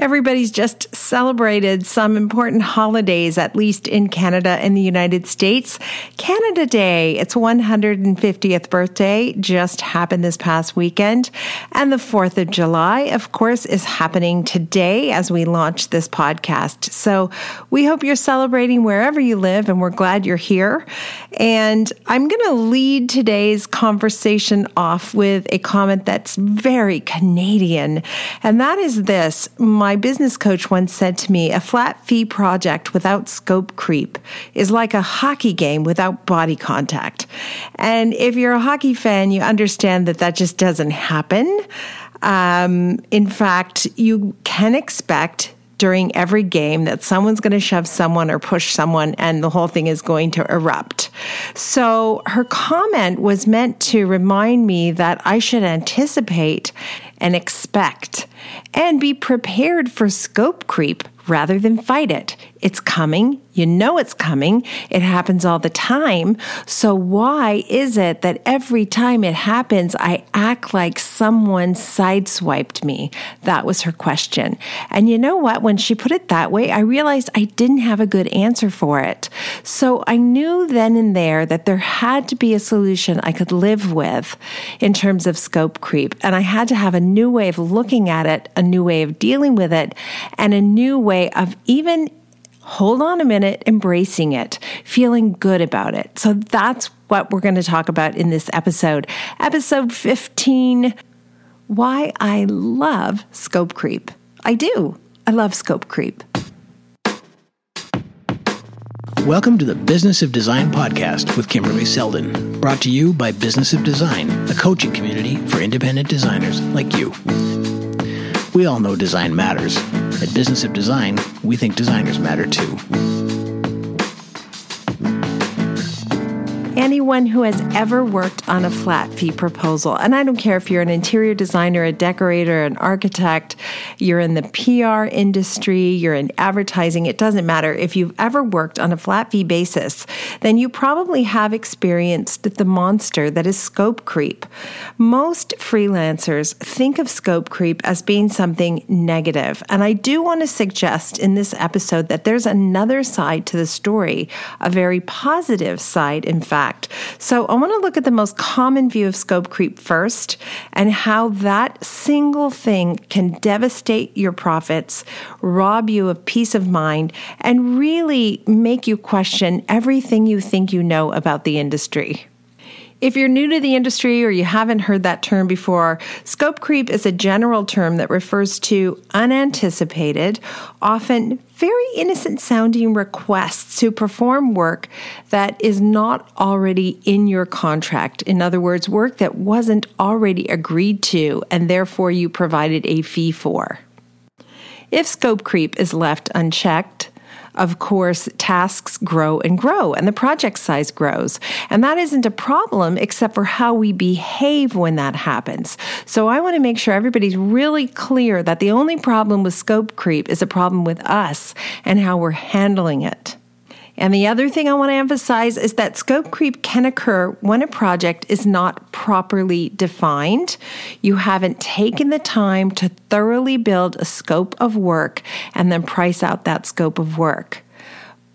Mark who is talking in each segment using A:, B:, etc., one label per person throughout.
A: Everybody's just celebrated some important holidays, at least in Canada and the United States. Canada Day, its 150th birthday, just happened this past weekend. And the 4th of July, of course, is happening today as we launch this podcast. So we hope you're celebrating wherever you live, and we're glad you're here. And I'm going to lead today's conversation off with a comment that's very Canadian, and that is this my business coach once said to me a flat fee project without scope creep is like a hockey game without body contact. And if you're a hockey fan, you understand that that just doesn't happen. Um, in fact, you can expect during every game that someone's going to shove someone or push someone and the whole thing is going to erupt. So her comment was meant to remind me that I should anticipate and expect and be prepared for scope creep rather than fight it. It's coming. You know it's coming. It happens all the time. So, why is it that every time it happens, I act like someone sideswiped me? That was her question. And you know what? When she put it that way, I realized I didn't have a good answer for it. So, I knew then and there that there had to be a solution I could live with in terms of scope creep. And I had to have a new way of looking at it, a new way of dealing with it, and a new way of even hold on a minute, embracing it, feeling good about it. So that's what we're going to talk about in this episode. Episode 15 Why I Love Scope Creep. I do. I love scope creep.
B: Welcome to the Business of Design podcast with Kimberly Seldon, brought to you by Business of Design, a coaching community for independent designers like you. We all know design matters. At Business of Design, we think designers matter too.
A: anyone who has ever worked on a flat fee proposal. And I don't care if you're an interior designer, a decorator, an architect, you're in the PR industry, you're in advertising, it doesn't matter. If you've ever worked on a flat fee basis, then you probably have experienced the monster that is scope creep. Most freelancers think of scope creep as being something negative. And I do want to suggest in this episode that there's another side to the story, a very positive side, in fact so I want to look at the most common view of scope creep first and how that single thing can devastate your profits, rob you of peace of mind, and really make you question everything you think you know about the industry. If you're new to the industry or you haven't heard that term before, scope creep is a general term that refers to unanticipated, often very innocent sounding requests to perform work that is not already in your contract. In other words, work that wasn't already agreed to and therefore you provided a fee for. If scope creep is left unchecked, of course, tasks grow and grow and the project size grows. And that isn't a problem except for how we behave when that happens. So I want to make sure everybody's really clear that the only problem with scope creep is a problem with us and how we're handling it. And the other thing I want to emphasize is that scope creep can occur when a project is not properly defined. You haven't taken the time to thoroughly build a scope of work and then price out that scope of work.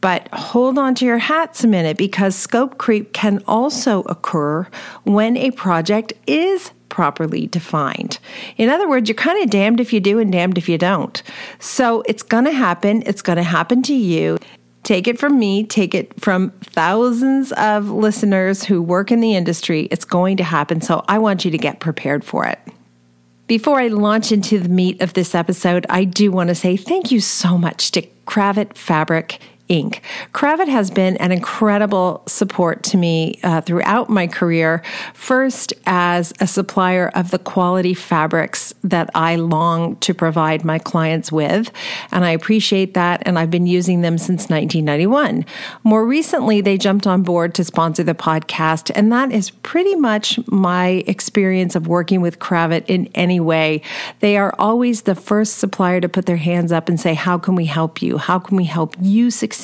A: But hold on to your hats a minute because scope creep can also occur when a project is properly defined. In other words, you're kind of damned if you do and damned if you don't. So it's going to happen. It's going to happen to you. Take it from me, take it from thousands of listeners who work in the industry. It's going to happen. So I want you to get prepared for it. Before I launch into the meat of this episode, I do want to say thank you so much to Kravet Fabric Inc. Kravet has been an incredible support to me uh, throughout my career. First, as a supplier of the quality fabrics that I long to provide my clients with, and I appreciate that, and I've been using them since 1991. More recently, they jumped on board to sponsor the podcast, and that is pretty much my experience of working with Kravet in any way. They are always the first supplier to put their hands up and say, How can we help you? How can we help you succeed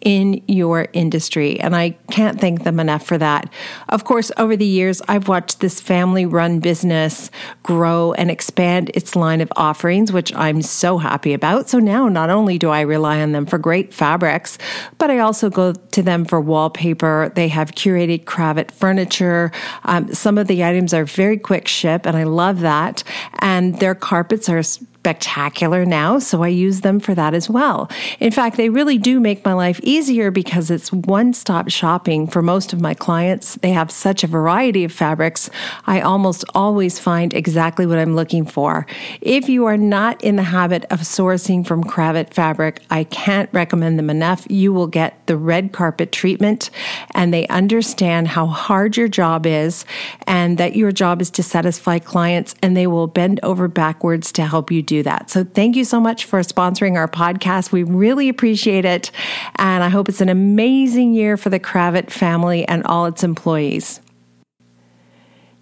A: in your industry. And I can't thank them enough for that. Of course, over the years, I've watched this family run business grow and expand its line of offerings, which I'm so happy about. So now not only do I rely on them for great fabrics, but I also go to them for wallpaper. They have curated Kravet furniture. Um, some of the items are very quick ship, and I love that. And their carpets are spectacular now, so I use them for that as well. In fact, they really do make my life easier because it's one stop shopping for most of my clients. They have such a variety of fabrics. I almost always find exactly what I'm looking for. If you are not in the habit of sourcing from Kravet fabric, I can't recommend them enough. You will get the red carpet treatment and they understand how hard your job is and that your job is to satisfy clients and they will bend over backwards to help you do that. So thank you so much for sponsoring our podcast. We really appreciate it. And I hope it's an amazing year for the Kravet family and all its employees.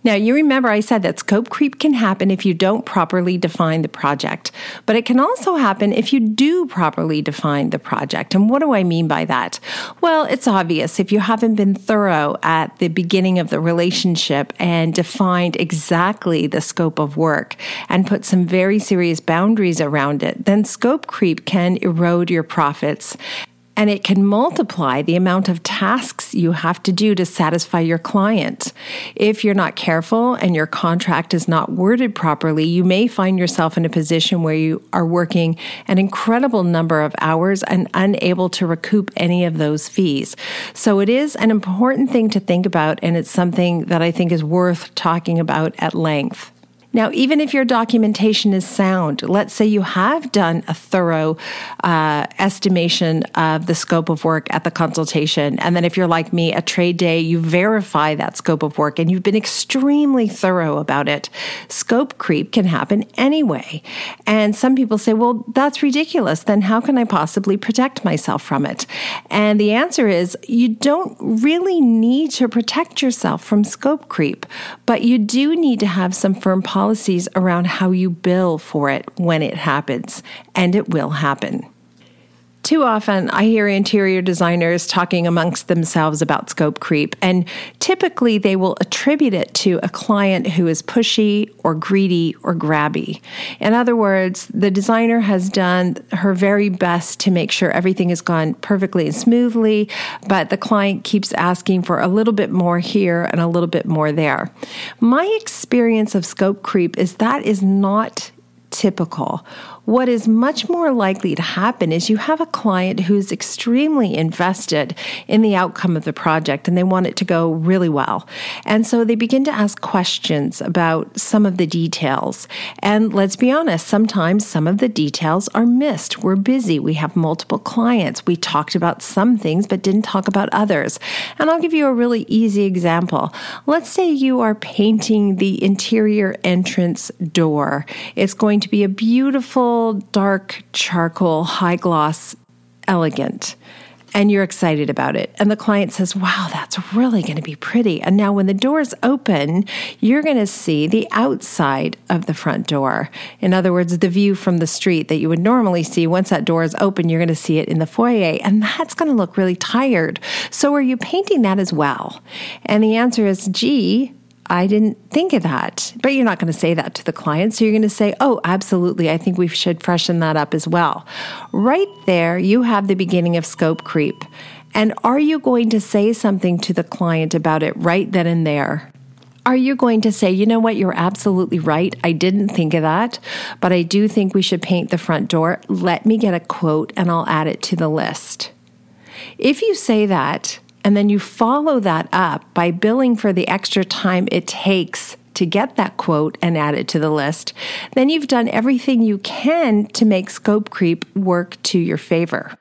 A: Now, you remember I said that scope creep can happen if you don't properly define the project, but it can also happen if you do properly define the project. And what do I mean by that? Well, it's obvious. If you haven't been thorough at the beginning of the relationship and defined exactly the scope of work and put some very serious boundaries around it, then scope creep can erode your profits and it can multiply the amount of tasks you have to do to satisfy your client. If you're not careful and your contract is not worded properly, you may find yourself in a position where you are working an incredible number of hours and unable to recoup any of those fees. So it is an important thing to think about, and it's something that I think is worth talking about at length. Now, even if your documentation is sound, let's say you have done a thorough uh, estimation of the scope of work at the consultation, and then if you're like me, a trade day, you verify that scope of work and you've been extremely thorough about it. Scope creep can happen anyway. And some people say, well, that's ridiculous. Then how can I possibly protect myself from it? And the answer is you don't really need to protect yourself from scope creep, but you do need to have some firm policy policies around how you bill for it when it happens, and it will happen. Too often, I hear interior designers talking amongst themselves about scope creep, and typically they will attribute it to a client who is pushy or greedy or grabby. In other words, the designer has done her very best to make sure everything has gone perfectly and smoothly, but the client keeps asking for a little bit more here and a little bit more there. My experience of scope creep is that is not typical. What is much more likely to happen is you have a client who's extremely invested in the outcome of the project and they want it to go really well. And so they begin to ask questions about some of the details. And let's be honest, sometimes some of the details are missed. We're busy, we have multiple clients. We talked about some things but didn't talk about others. And I'll give you a really easy example. Let's say you are painting the interior entrance door. It's going to be a beautiful dark charcoal, high gloss, elegant, and you're excited about it. And the client says, Wow, that's really going to be pretty. And now, when the doors open, you're going to see the outside of the front door. In other words, the view from the street that you would normally see. Once that door is open, you're going to see it in the foyer. And that's going to look really tired. So, are you painting that as well? And the answer is, Gee, I didn't think of that. But you're not going to say that to the client. So you're going to say, oh, absolutely. I think we should freshen that up as well. Right there, you have the beginning of scope creep. And are you going to say something to the client about it right then and there? Are you going to say, you know what, you're absolutely right. I didn't think of that, but I do think we should paint the front door. Let me get a quote and I'll add it to the list. If you say that, and then you follow that up by billing for the extra time it takes to get that quote and add it to the list, then you've done everything you can to make scope creep work to your favor.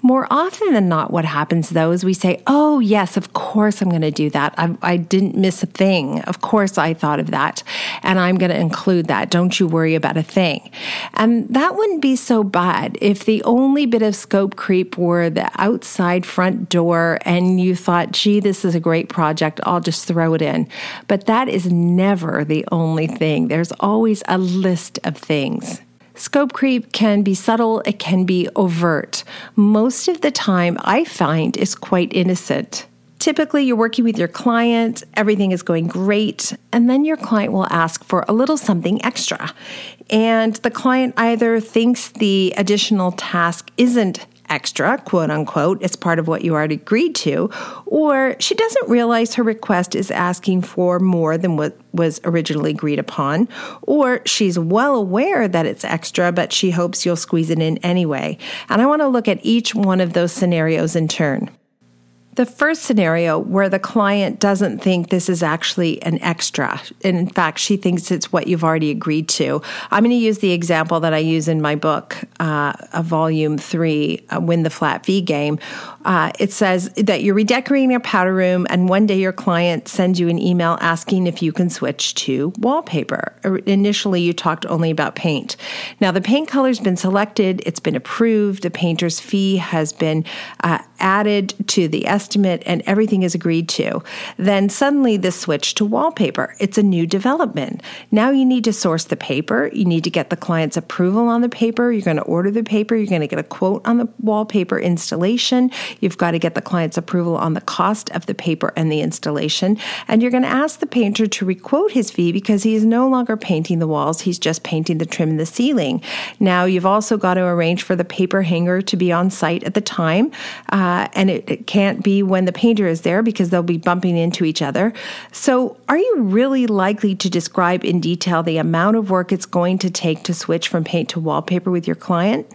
A: More often than not, what happens though is we say, Oh, yes, of course I'm going to do that. I, I, didn't miss a thing. Of course I thought of that. And I'm going to include that. Don't you worry about a thing. And that wouldn't be so bad if the only bit of scope creep were the outside front door and you thought, gee, this is a great project. I'll just throw it in. But that is never the only thing. There's always a list of things. Scope creep can be subtle, it can be overt. Most of the time, I find is quite innocent. Typically, you're working with your client, everything is going great, and then your client will ask for a little something extra. And the client either thinks the additional task isn't extra, quote unquote, it's part of what you already agreed to, or she doesn't realize her request is asking for more than what was originally agreed upon, or she's well aware that it's extra, but she hopes you'll squeeze it in anyway. And I want to look at each one of those scenarios in turn. The first scenario where the client doesn't think this is actually an extra, in fact, she thinks it's what you've already agreed to. I'm going to use the example that I use in my book, uh, volume three, uh, Win the Flat Fee Game. Uh, it says that you're redecorating your powder room, and one day your client sends you an email asking if you can switch to wallpaper. Initially, you talked only about paint. Now, the paint color's been selected, it's been approved, the painter's fee has been uh, added to the estimate estimate and everything is agreed to, then suddenly the switch to wallpaper. It's a new development. Now you need to source the paper. You need to get the client's approval on the paper. You're going to order the paper. You're going to get a quote on the wallpaper installation. You've got to get the client's approval on the cost of the paper and the installation. And you're going to ask the painter to requote his fee because he is no longer painting the walls. He's just painting the trim and the ceiling. Now you've also got to arrange for the paper hanger to be on site at the time. Uh, and it, it can't be when the painter is there because they'll be bumping into each other. So, are you really likely to describe in detail the amount of work it's going to take to switch from paint to wallpaper with your client?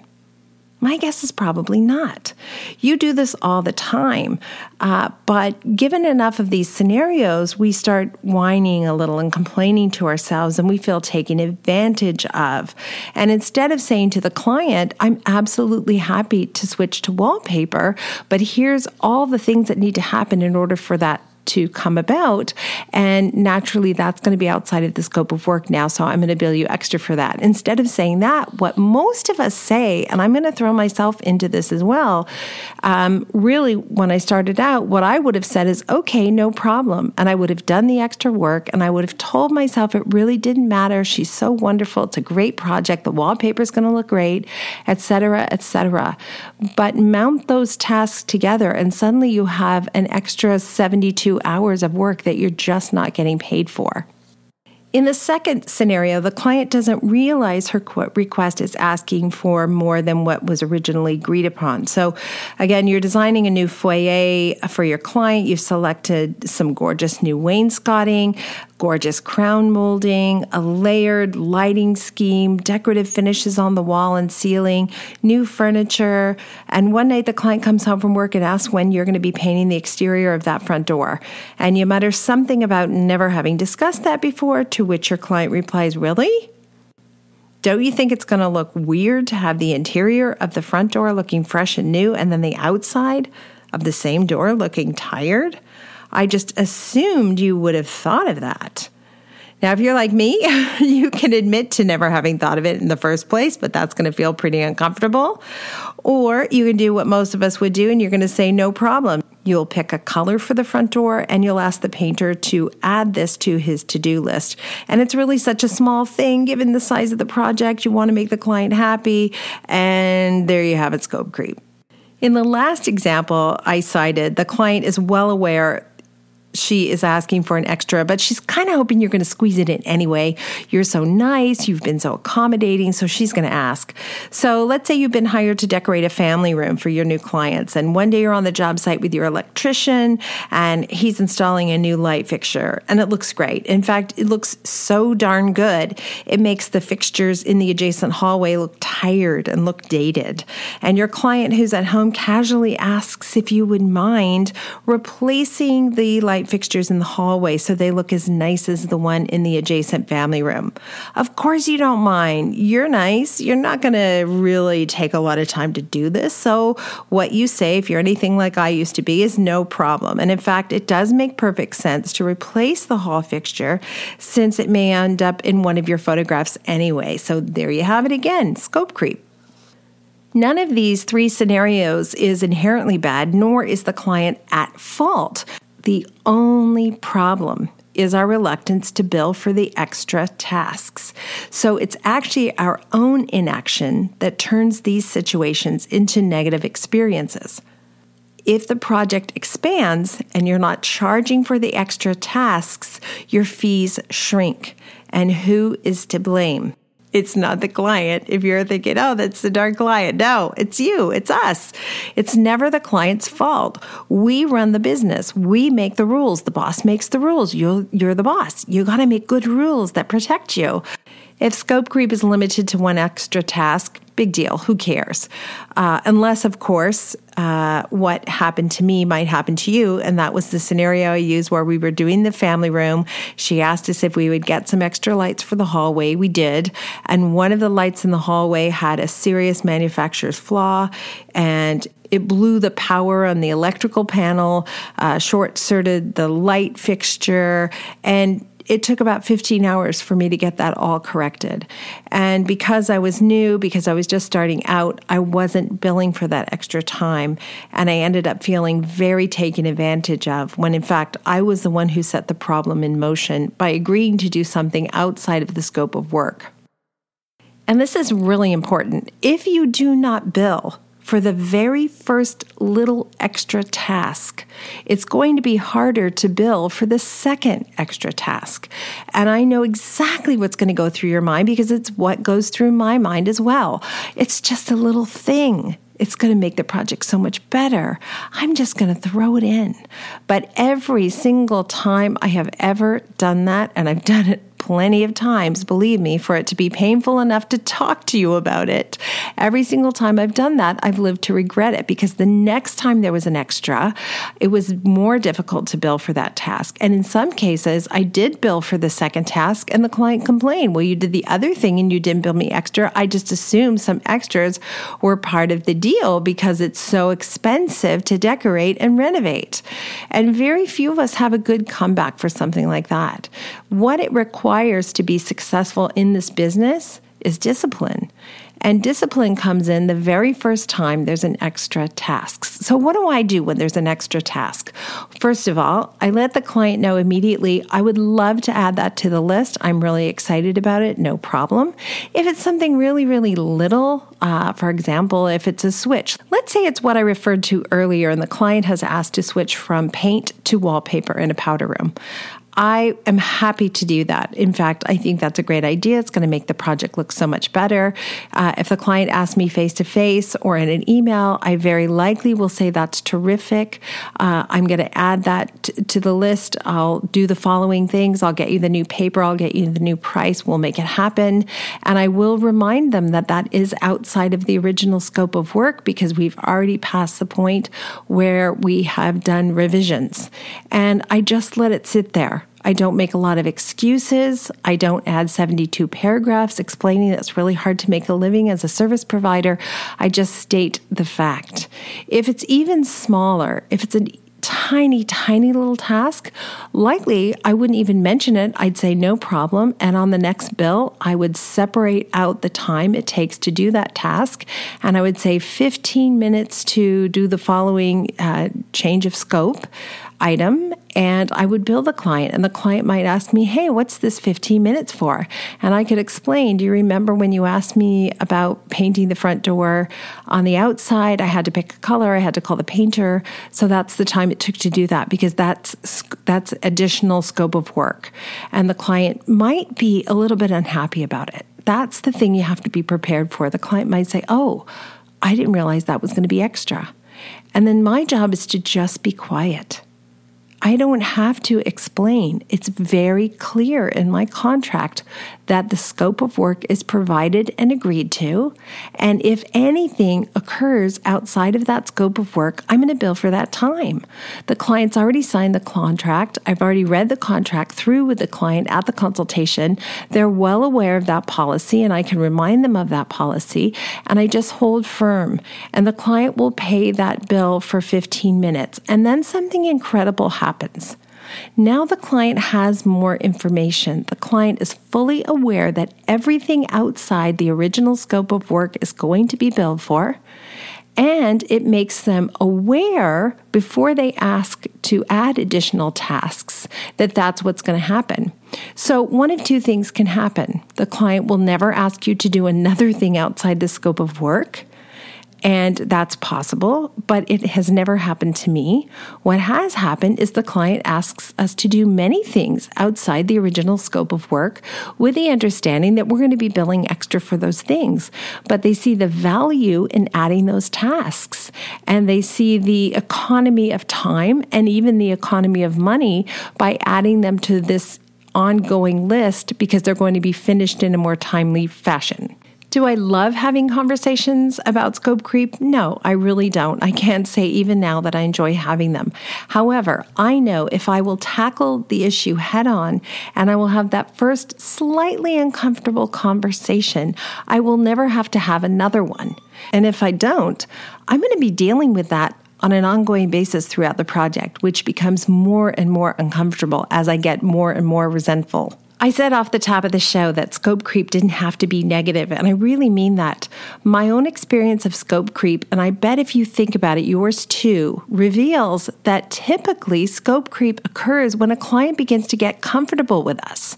A: My guess is probably not. You do this all the time. Uh, but given enough of these scenarios, we start whining a little and complaining to ourselves, and we feel taken advantage of. And instead of saying to the client, I'm absolutely happy to switch to wallpaper, but here's all the things that need to happen in order for that to come about. And naturally, that's going to be outside of the scope of work now. So I'm going to bill you extra for that. Instead of saying that, what most of us say, and I'm going to throw myself into this as well, um, really, when I started out, what I would have said is, okay, no problem. And I would have done the extra work and I would have told myself it really didn't matter. She's so wonderful. It's a great project. The wallpaper is going to look great, etc., etc. But mount those tasks together, and suddenly you have an extra 72 hours of work that you're just not getting paid for. In the second scenario, the client doesn't realize her request is asking for more than what was originally agreed upon. So, again, you're designing a new foyer for your client. You've selected some gorgeous new wainscoting, gorgeous crown molding, a layered lighting scheme, decorative finishes on the wall and ceiling, new furniture. And one night the client comes home from work and asks when you're going to be painting the exterior of that front door. And you mutter something about never having discussed that before, which your client replies, Really? Don't you think it's going to look weird to have the interior of the front door looking fresh and new and then the outside of the same door looking tired? I just assumed you would have thought of that. Now, if you're like me, you can admit to never having thought of it in the first place, but that's going to feel pretty uncomfortable. Or you can do what most of us would do and you're going to say, no problem. You'll pick a color for the front door and you'll ask the painter to add this to his to do list. And it's really such a small thing given the size of the project. You want to make the client happy. And there you have it, scope creep. In the last example I cited, the client is well aware she is asking for an extra, but she's kind of hoping you're going to squeeze it in anyway. You're so nice, you've been so accommodating, so she's going to ask. So let's say you've been hired to decorate a family room for your new clients, and one day you're on the job site with your electrician, and he's installing a new light fixture, and it looks great. In fact, it looks so darn good, it makes the fixtures in the adjacent hallway look tired and look dated. And your client who's at home casually asks if you would mind replacing the light light fixtures in the hallway so they look as nice as the one in the adjacent family room. Of course, you don't mind. You're nice. You're not going to really take a lot of time to do this. So, what you say, if you're anything like I used to be, is no problem. And in fact, it does make perfect sense to replace the hall fixture since it may end up in one of your photographs anyway. So, there you have it again scope creep. None of these three scenarios is inherently bad, nor is the client at fault. The only problem is our reluctance to bill for the extra tasks. So it's actually our own inaction that turns these situations into negative experiences. If the project expands and you're not charging for the extra tasks, your fees shrink. And who is to blame? It's not the client. If you're thinking, oh, that's the dark client. No, it's you. It's us. It's never the client's fault. We run the business. We make the rules. The boss makes the rules. You're, you're the boss. You got to make good rules that protect you. If scope creep is limited to one extra task, big deal. Who cares? Uh, unless, of course, uh, what happened to me might happen to you. And that was the scenario I used where we were doing the family room. She asked us if we would get some extra lights for the hallway. We did. And one of the lights in the hallway had a serious manufacturer's flaw. And it blew the power on the electrical panel, uh, short circuited the light fixture, and it took about 15 hours for me to get that all corrected. And because I was new, because I was just starting out, I wasn't billing for that extra time. And I ended up feeling very taken advantage of when, in fact, I was the one who set the problem in motion by agreeing to do something outside of the scope of work. And this is really important. If you do not bill, for the very first little extra task. It's going to be harder to bill for the second extra task. And I know exactly what's going to go through your mind because it's what goes through my mind as well. It's just a little thing. It's going to make the project so much better. I'm just going to throw it in. But every single time I have ever done that, and I've done it plenty of times, believe me, for it to be painful enough to talk to you about it. Every single time I've done that, I've lived to regret it because the next time there was an extra, it was more difficult to bill for that task. And in some cases, I did bill for the second task and the client complained, well, you did the other thing and you didn't bill me extra. I just assumed some extras were part of the deal because it's so expensive to decorate and renovate. And very few of us have a good comeback for something like that. What it requires requires to be successful in this business is discipline. And discipline comes in the very first time there's an extra task. So, what do I do when there's an extra task? First of all, I let the client know immediately I would love to add that to the list. I'm really excited about it, no problem. If it's something really, really little, uh, for example, if it's a switch, let's say it's what I referred to earlier, and the client has asked to switch from paint to wallpaper in a powder room. I am happy to do that. In fact, I think that's a great idea. It's going to make the project look so much better. Uh, if the client asks me face to face or in an email, I very likely will say that's terrific. Uh, I'm going to add that t- to the list. I'll do the following things. I'll get you the new paper. I'll get you the new price. We'll make it happen. And I will remind them that that is outside of the original scope of work because we've already passed the point where we have done revisions. And I just let it sit there. I don't make a lot of excuses. I don't add 72 paragraphs explaining that it's really hard to make a living as a service provider. I just state the fact. If it's even smaller, if it's a tiny, tiny little task, likely I wouldn't even mention it. I'd say no problem. And on the next bill, I would separate out the time it takes to do that task. And I would say 15 minutes to do the following uh, change of scope item and I would bill the client, and the client might ask me, Hey, what's this 15 minutes for? And I could explain, Do you remember when you asked me about painting the front door on the outside? I had to pick a color, I had to call the painter. So that's the time it took to do that because that's, that's additional scope of work. And the client might be a little bit unhappy about it. That's the thing you have to be prepared for. The client might say, Oh, I didn't realize that was going to be extra. And then my job is to just be quiet I don't have to explain. It's very clear in my contract that the scope of work is provided and agreed to. And if anything occurs outside of that scope of work, I'm going to bill for that time. The client's already signed the contract. I've already read the contract through with the client at the consultation. They're well aware of that policy, and I can remind them of that policy. And I just hold firm. And the client will pay that bill for 15 minutes. And then something incredible happens. Now the client has more information. The client is fully aware that everything outside the original scope of work is going to be billed for. And it makes them aware before they ask to add additional tasks that that's what's going to happen. So, one of two things can happen. The client will never ask you to do another thing outside the scope of work and that's possible, but it has never happened to me. What has happened is the client asks us to do many things outside the original scope of work with the understanding that we're going to be billing extra for those things. But they see the value in adding those tasks and they see the economy of time and even the economy of money by adding them to this ongoing list because they're going to be finished in a more timely fashion. Do I love having conversations about scope creep? No, I really don't. I can't say even now that I enjoy having them. However, I know if I will tackle the issue head on and I will have that first slightly uncomfortable conversation, I will never have to have another one. And if I don't, I'm going to be dealing with that on an ongoing basis throughout the project, which becomes more and more uncomfortable as I get more and more resentful. I said off the top of the show that scope creep didn't have to be negative, and I really mean that. My own experience of scope creep, and I bet if you think about it, yours too, reveals that typically scope creep occurs when a client begins to get comfortable with us.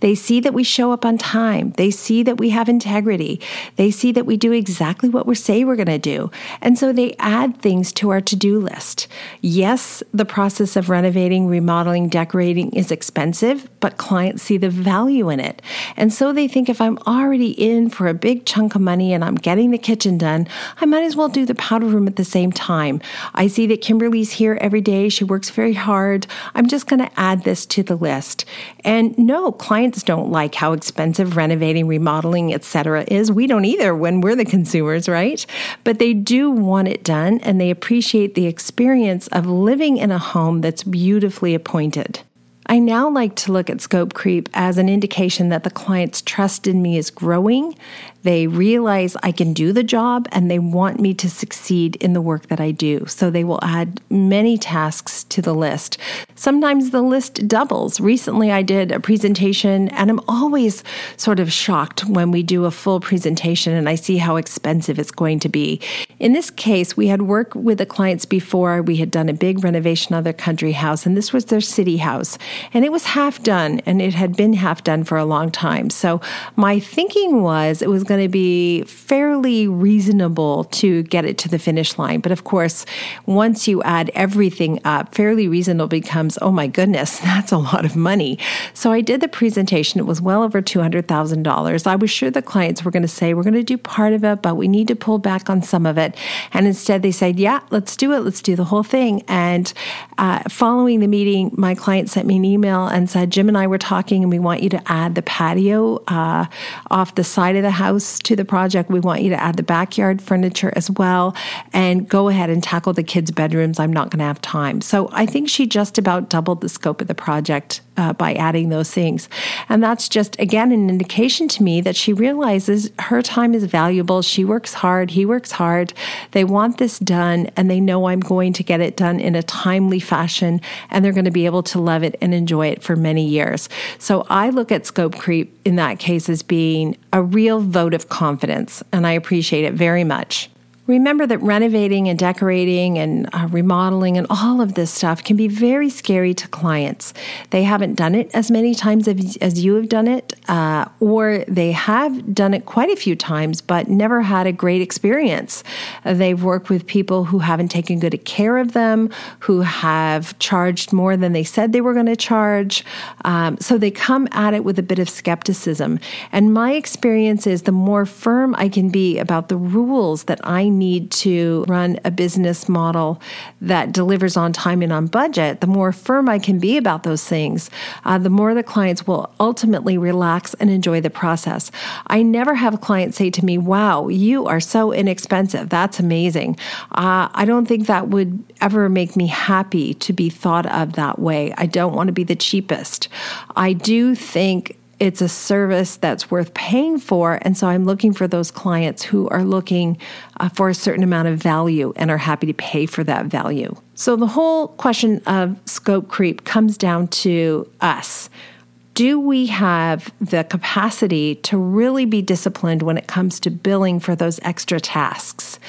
A: They see that we show up on time, they see that we have integrity, they see that we do exactly what we say we're going to do, and so they add things to our to do list. Yes, the process of renovating, remodeling, decorating is expensive, but clients see the the value in it. And so they think if I'm already in for a big chunk of money and I'm getting the kitchen done, I might as well do the powder room at the same time. I see that Kimberly's here every day. She works very hard. I'm just going to add this to the list. And no, clients don't like how expensive renovating, remodeling, etc. is. We don't either when we're the consumers, right? But they do want it done and they appreciate the experience of living in a home that's beautifully appointed. I now like to look at scope creep as an indication that the client's trust in me is growing they realize I can do the job and they want me to succeed in the work that I do. So they will add many tasks to the list. Sometimes the list doubles. Recently, I did a presentation and I'm always sort of shocked when we do a full presentation and I see how expensive it's going to be. In this case, we had worked with the clients before. We had done a big renovation of their country house, and this was their city house. And it was half done, and it had been half done for a long time. So my thinking was it was going going to be fairly reasonable to get it to the finish line. But of course, once you add everything up, fairly reasonable becomes, oh my goodness, that's a lot of money. So I did the presentation. It was well over $200,000. I was sure the clients were going to say, we're going to do part of it, but we need to pull back on some of it. And instead, they said, yeah, let's do it. Let's do the whole thing. And uh, following the meeting, my client sent me an email and said, Jim and I were talking, and we want you to add the patio uh, off the side of the house to the project, we want you to add the backyard furniture as well and go ahead and tackle the kids' bedrooms. I'm not going to have time. So I think she just about doubled the scope of the project uh, by adding those things. And that's just, again, an indication to me that she realizes her time is valuable. She works hard, he works hard. They want this done, and they know I'm going to get it done in a timely fashion, and they're going to be able to love it and enjoy it for many years. So I look at scope creep in that case as being a real vote of confidence, and I appreciate it very much. Remember that renovating and decorating and uh, remodeling and all of this stuff can be very scary to clients. They haven't done it as many times as, as you have done it, uh, or they have done it quite a few times but never had a great experience. They've worked with people who haven't taken good care of them, who have charged more than they said they were going to charge. Um, so they come at it with a bit of skepticism. And my experience is the more firm I can be about the rules that I need to run a business model that delivers on time and on budget, the more firm I can be about those things, uh, the more the clients will ultimately relax and enjoy the process. I never have a client say to me, Wow, you are so inexpensive. That's amazing. Uh, I don't think that would ever make me happy to be thought of that way. I don't want to be the cheapest. I do think it's a service that's worth paying for. And so I'm looking for those clients who are looking uh, for a certain amount of value and are happy to pay for that value. So the whole question of scope creep comes down to us do we have the capacity to really be disciplined when it comes to billing for those extra tasks?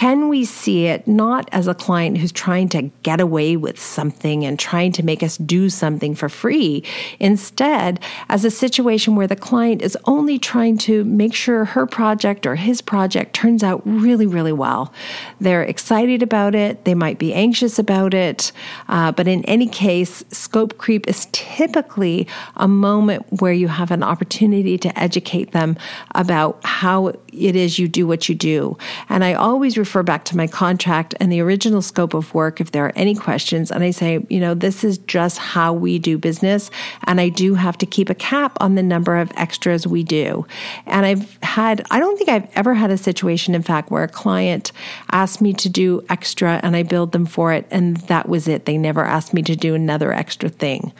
A: Can we see it not as a client who's trying to get away with something and trying to make us do something for free? Instead, as a situation where the client is only trying to make sure her project or his project turns out really, really well. They're excited about it, they might be anxious about it, uh, but in any case, scope creep is typically a moment where you have an opportunity to educate them about how it is you do what you do. And I always refer back to my contract and the original scope of work if there are any questions. And I say, you know, this is just how we do business. And I do have to keep a cap on the number of extras we do. And I've had, I don't think I've ever had a situation, in fact, where a client asked me to do extra and I billed them for it. And that was it. They never asked me to do another extra thing.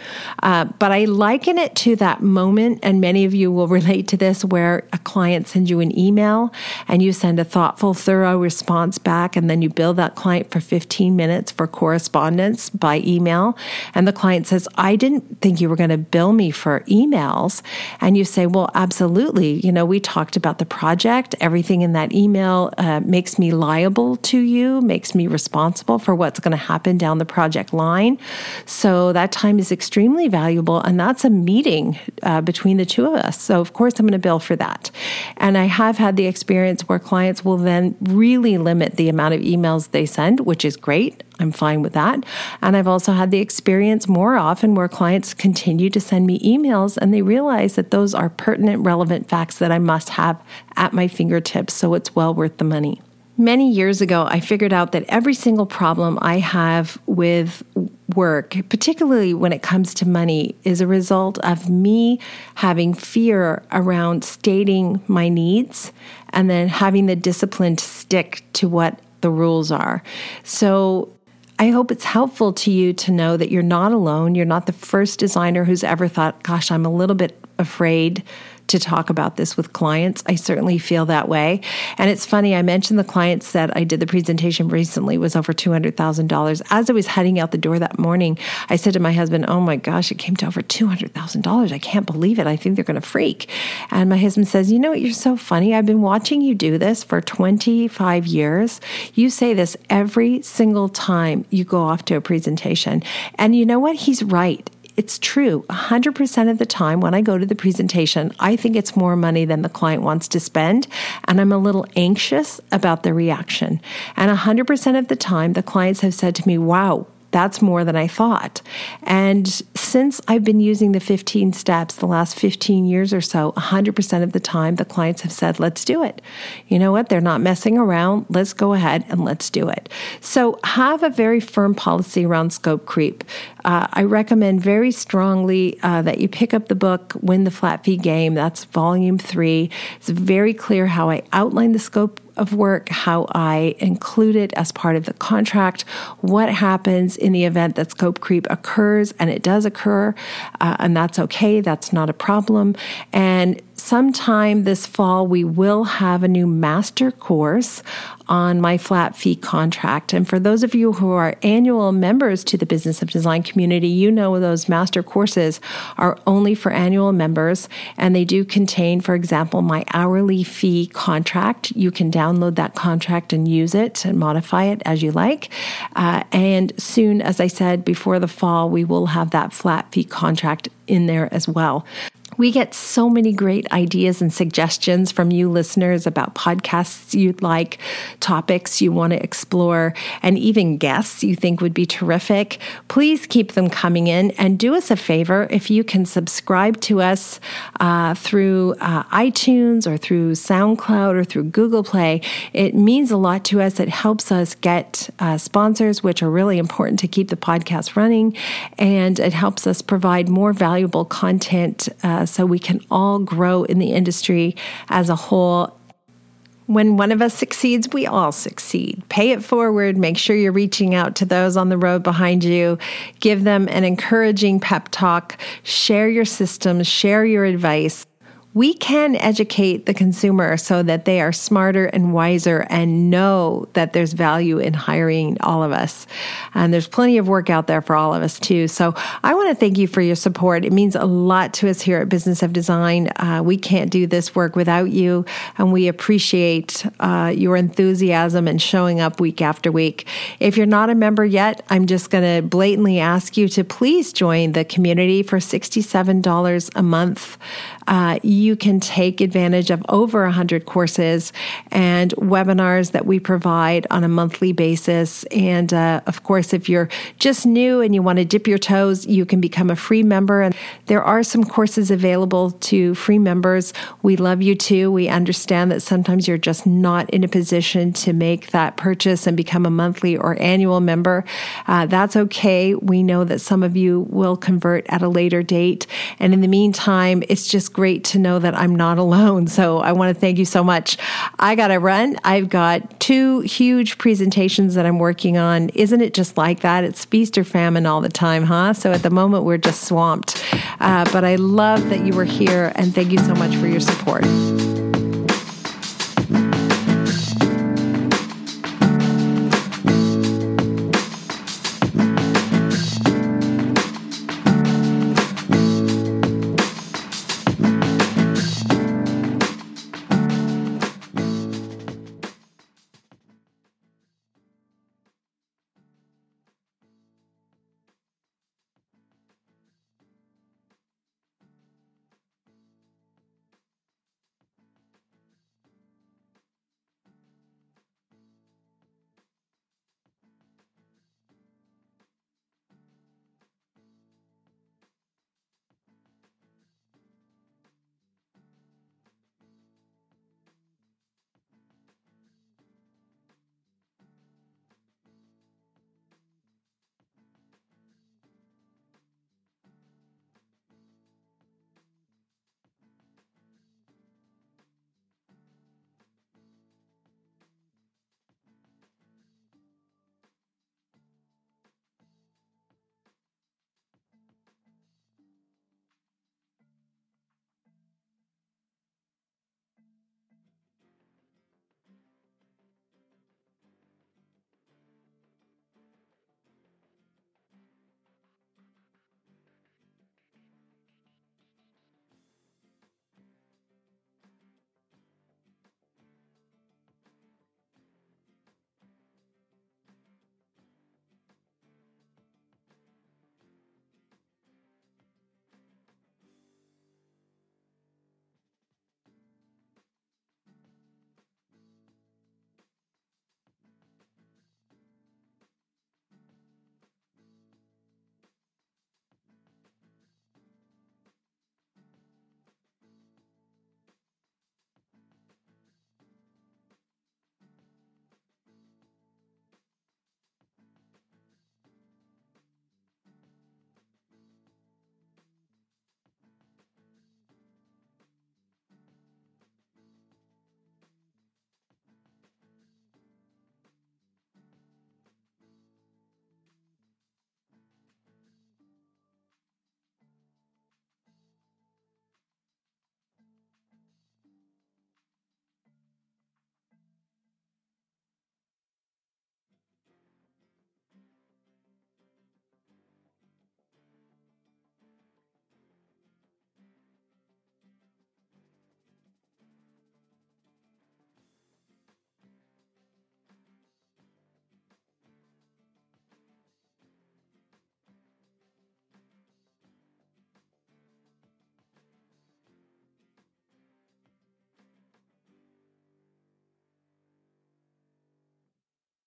A: Uh, but I liken it to that moment. And many of you will relate to this where a client sends you an email and you send a thoughtful, thorough response response back, and then you bill that client for 15 minutes for correspondence by email. And the client says, I didn't think you were going to bill me for emails. And you say, Well, absolutely. You know, we talked about the project. Everything in that email uh, makes me liable to you, makes me responsible for what's going to happen down the project line. So that time is extremely valuable. And that's a meeting uh, between the two of us. So, of course, I'm going to bill for that. And I have had the experience where clients will then really limit the amount of emails they send, which is great. I'm fine with that. And I've also had the experience more often where clients continue to send me emails and they realize that those are pertinent, relevant facts that I must have at my fingertips. So it's well worth the money. Many years ago, I figured out that every single problem I have with work, particularly when it comes to money, is a result of me having fear around stating my needs and then having the discipline to stick to what the rules are. So I hope it's helpful to you to know that you're not alone. You're not the first designer who's ever thought, gosh, I'm a little bit afraid to talk about this with clients. I certainly feel that way. And it's funny, I mentioned the clients that I did the presentation recently was over $200,000. As I was heading out the door that morning, I said to my husband, Oh my gosh, it came to over $200,000. I can't believe it. I think they're going to freak. And my husband says, You know what? You're so funny. I've been watching you do this for 25 years. You say this every single time you go off to a presentation. And you know what? He's right it's true. 100% of the time when I go to the presentation, I think it's more money than the client wants to spend. And I'm a little anxious about the reaction. And 100% of the time, the clients have said to me, wow, that's more than I thought. And since I've been using the 15 steps the last 15 years or so, 100% of the time, the clients have said, let's do it. You know what? They're not messing around. Let's go ahead and let's do it. So have a very firm policy around scope creep. Uh, I recommend very strongly uh, that you pick up the book, Win the Flat Fee Game. That's volume three. It's very clear how I outline the scope of work, how I include it as part of the contract, what happens in the event that scope creep occurs, and it does occur, uh, and that's okay, that's not a problem. And sometime this fall, we will have a new master course on my flat fee contract. And for those of you who are annual members to the Business of Design community, you know those master courses are only for annual members and they do contain, for example, my hourly fee contract. You can download that contract and use it and modify it as you like. Uh, and soon, as I said before the fall, we will have that flat fee contract in there as well. We get so many great ideas and suggestions from you listeners about podcasts you'd like, topics you want to explore, and even guests you think would be terrific. Please keep them coming in and do us a favor if you can subscribe to us uh, through uh, iTunes or through SoundCloud or through Google Play. It means a lot to us. It helps us get uh, sponsors, which are really important to keep the podcast running, and it helps us provide more valuable content uh, so we can all grow in the industry as a whole when one of us succeeds, we all succeed. Pay it forward. Make sure you're reaching out to those on the road behind you. Give them an encouraging pep talk. Share your systems, share your advice we can educate the consumer so that they are smarter and wiser and know that there's value in hiring all of us. And there's plenty of work out there for all of us too. So I want to thank you for your support. It means a lot to us here at Business of Design. Uh, we can't do this work without you, and we appreciate uh, your enthusiasm and showing up week after week. If you're not a member yet, I'm just going to blatantly ask you to please join the community for $67 a month. Uh, you can take advantage of over 100 courses and webinars that we provide on a monthly basis. And uh, of course, if you're just new and you want to dip your toes, you can become a free member. And there are some courses available to free members. We love you too. We understand that sometimes you're just not in a position to make that purchase and become a monthly or annual member. Uh, that's okay. We know that some of you will convert at a later date. And in the meantime, it's just great to know know that I'm not alone. So I want to thank you so much. I got to run. I've got two huge presentations that I'm working on. Isn't it just like that? It's feast or famine all the time, huh? So at the moment, we're just swamped. Uh, but I love that you were here and thank you so much for your support.